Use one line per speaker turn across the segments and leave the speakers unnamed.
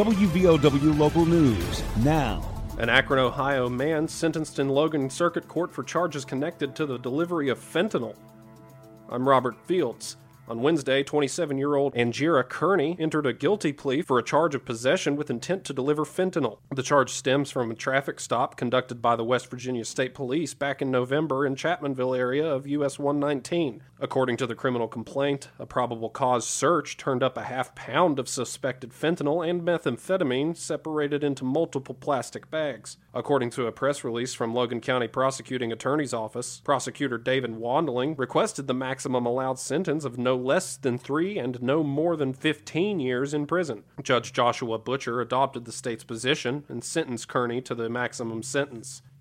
WVOW Local News now.
An Akron, Ohio man sentenced in Logan Circuit Court for charges connected to the delivery of fentanyl. I'm Robert Fields. On Wednesday, 27 year old Angira Kearney entered a guilty plea for a charge of possession with intent to deliver fentanyl. The charge stems from a traffic stop conducted by the West Virginia State Police back in November in Chapmanville area of US 119. According to the criminal complaint, a probable cause search turned up a half pound of suspected fentanyl and methamphetamine separated into multiple plastic bags. According to a press release from Logan County Prosecuting Attorney's Office, prosecutor David Wandling requested the maximum allowed sentence of no less than three and no more than 15 years in prison. Judge Joshua Butcher adopted the state's position and sentenced Kearney to the maximum sentence.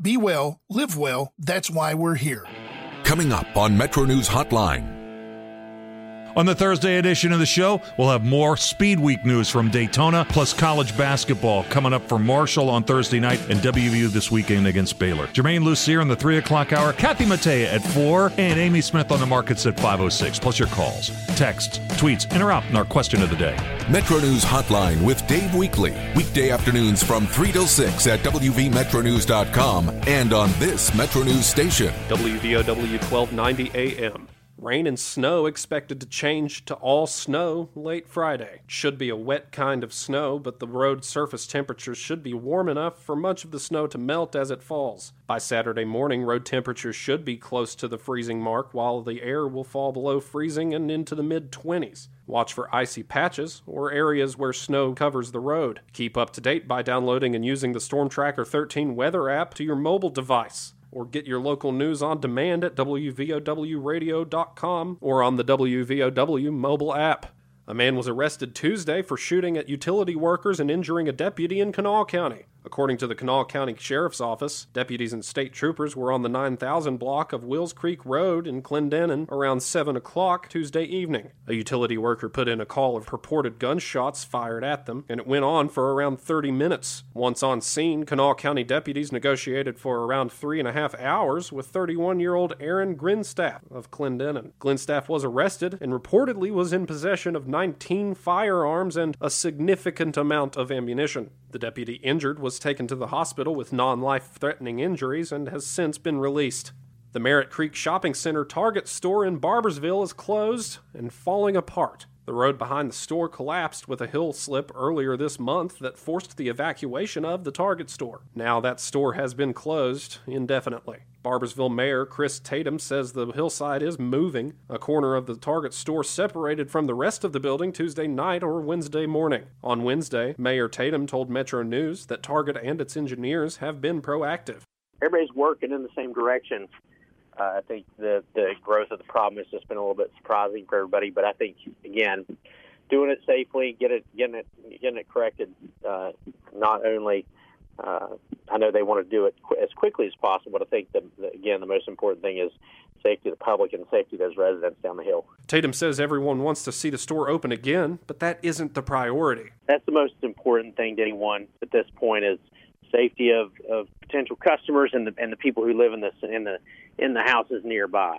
Be well, live well. That's why we're here.
Coming up on Metro News Hotline.
On the Thursday edition of the show, we'll have more Speed Week news from Daytona, plus college basketball coming up for Marshall on Thursday night and WVU this weekend against Baylor. Jermaine Lucier in the 3 o'clock hour, Kathy Mattea at 4, and Amy Smith on the markets at 5.06, plus your calls, texts, tweets, and in our question of the day.
Metro News Hotline with Dave Weekley. Weekday afternoons from 3 till 6 at WVMetroNews.com and on this Metro News station.
WVOW 1290 AM. Rain and snow expected to change to all snow late Friday. Should be a wet kind of snow, but the road surface temperatures should be warm enough for much of the snow to melt as it falls. By Saturday morning, road temperatures should be close to the freezing mark, while the air will fall below freezing and into the mid 20s. Watch for icy patches or areas where snow covers the road. Keep up to date by downloading and using the Storm Tracker 13 weather app to your mobile device or get your local news on demand at WVOWradio.com or on the WVOW mobile app. A man was arrested Tuesday for shooting at utility workers and injuring a deputy in Kanawha County. According to the Kanawha County Sheriff's Office, deputies and state troopers were on the 9000 block of Wills Creek Road in Clendenin around 7 o'clock Tuesday evening. A utility worker put in a call of purported gunshots fired at them, and it went on for around 30 minutes. Once on scene, Kanawha County deputies negotiated for around three and a half hours with 31 year old Aaron Grinstaff of Clendenin. Grinstaff was arrested and reportedly was in possession of 19 firearms and a significant amount of ammunition. The deputy injured was taken to the hospital with non life threatening injuries and has since been released. The Merritt Creek Shopping Center Target store in Barboursville is closed and falling apart. The road behind the store collapsed with a hill slip earlier this month that forced the evacuation of the Target store. Now that store has been closed indefinitely. Barboursville Mayor Chris Tatum says the hillside is moving. A corner of the Target store separated from the rest of the building Tuesday night or Wednesday morning. On Wednesday, Mayor Tatum told Metro News that Target and its engineers have been proactive.
Everybody's working in the same direction. Uh, I think the the growth of the problem has just been a little bit surprising for everybody. But I think again, doing it safely, get it getting it getting it corrected, uh, not only. Uh, I know they want to do it qu- as quickly as possible, but I think the, the, again the most important thing is safety of the public and safety of those residents down the hill.
Tatum says everyone wants to see the store open again, but that isn't the priority.
That's the most important thing to anyone at this point is safety of, of potential customers and the and the people who live in the in the in the houses nearby.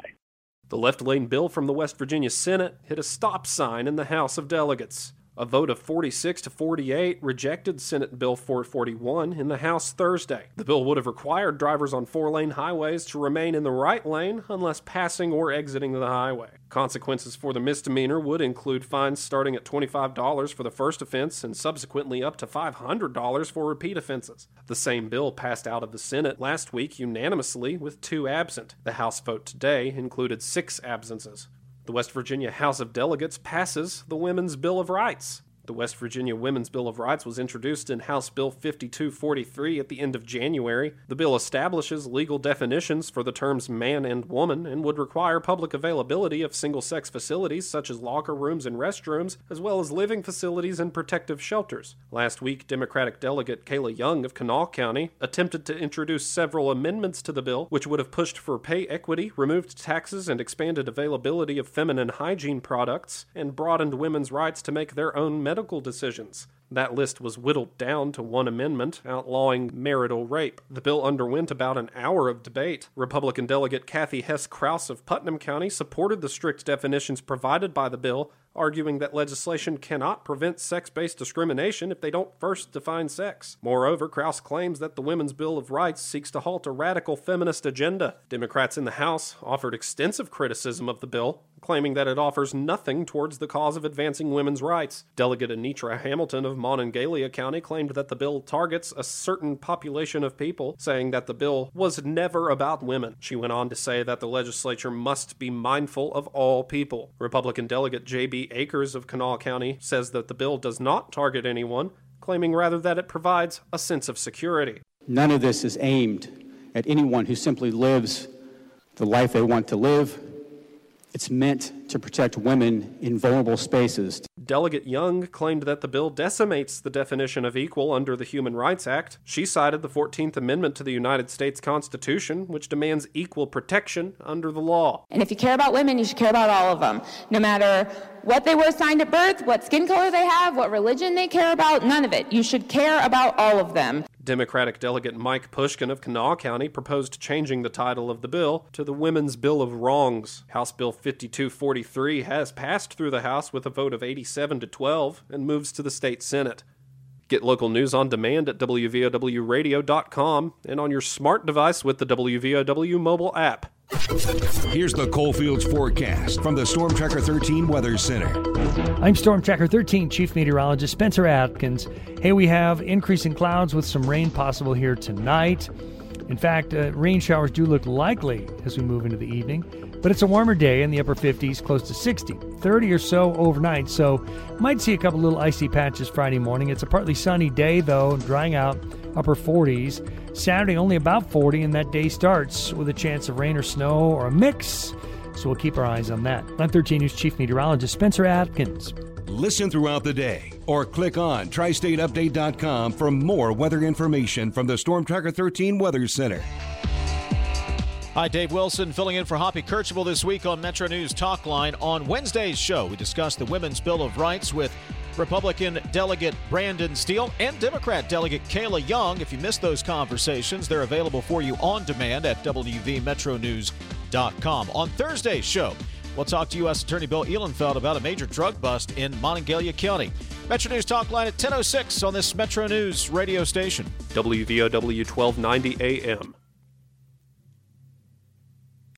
The left lane bill from the West Virginia Senate hit a stop sign in the House of Delegates. A vote of 46 to 48 rejected Senate Bill 441 in the House Thursday. The bill would have required drivers on four lane highways to remain in the right lane unless passing or exiting the highway. Consequences for the misdemeanor would include fines starting at $25 for the first offense and subsequently up to $500 for repeat offenses. The same bill passed out of the Senate last week unanimously with two absent. The House vote today included six absences. The West Virginia House of Delegates passes the Women's Bill of Rights. The West Virginia Women's Bill of Rights was introduced in House Bill 5243 at the end of January. The bill establishes legal definitions for the terms man and woman and would require public availability of single sex facilities such as locker rooms and restrooms, as well as living facilities and protective shelters. Last week, Democratic delegate Kayla Young of Kanawha County attempted to introduce several amendments to the bill, which would have pushed for pay equity, removed taxes, and expanded availability of feminine hygiene products, and broadened women's rights to make their own medical medical decisions. That list was whittled down to one amendment outlawing marital rape. The bill underwent about an hour of debate. Republican delegate Kathie Hess Crouse of Putnam County supported the strict definitions provided by the bill, arguing that legislation cannot prevent sex based discrimination if they don't first define sex. Moreover, Crouse claims that the Women's Bill of Rights seeks to halt a radical feminist agenda. Democrats in the House offered extensive criticism of the bill, claiming that it offers nothing towards the cause of advancing women's rights. Delegate Anitra Hamilton of Monongalia County claimed that the bill targets a certain population of people, saying that the bill was never about women. She went on to say that the legislature must be mindful of all people. Republican Delegate J.B. Akers of Kanawha County says that the bill does not target anyone, claiming rather that it provides a sense of security.
None of this is aimed at anyone who simply lives the life they want to live it's meant to protect women in vulnerable spaces.
Delegate Young claimed that the bill decimates the definition of equal under the Human Rights Act. She cited the 14th Amendment to the United States Constitution, which demands equal protection under the law.
And if you care about women, you should care about all of them, no matter what they were assigned at birth, what skin color they have, what religion they care about, none of it. You should care about all of them.
Democratic delegate Mike Pushkin of Kanawha County proposed changing the title of the bill to the Women's Bill of Wrongs. House Bill 5243 has passed through the House with a vote of 87 to 12 and moves to the state Senate. Get local news on demand at WVOWradio.com and on your smart device with the WVOW mobile app.
Here's the Coalfields forecast from the Storm Tracker 13 Weather Center.
I'm Storm Tracker 13 Chief Meteorologist Spencer Atkins. Hey, we have increasing clouds with some rain possible here tonight. In fact, uh, rain showers do look likely as we move into the evening, but it's a warmer day in the upper 50s, close to 60, 30 or so overnight, so might see a couple little icy patches Friday morning. It's a partly sunny day, though, drying out upper 40s. Saturday, only about 40, and that day starts with a chance of rain or snow or a mix. So we'll keep our eyes on that. I'm 13 News Chief Meteorologist Spencer Atkins.
Listen throughout the day or click on tristateupdate.com for more weather information from the Storm Tracker 13 Weather Center.
Hi, Dave Wilson filling in for Hoppy Kercheval this week on Metro News Talkline. On Wednesday's show, we discussed the Women's Bill of Rights with Republican Delegate Brandon Steele and Democrat Delegate Kayla Young. If you missed those conversations, they're available for you on demand at WVMetroNews.com. On Thursday's show, we'll talk to U.S. Attorney Bill Ihlenfeld about a major drug bust in Monongalia County. Metro News Talk Line at 10.06 on this Metro News radio station.
WVOW 1290 AM.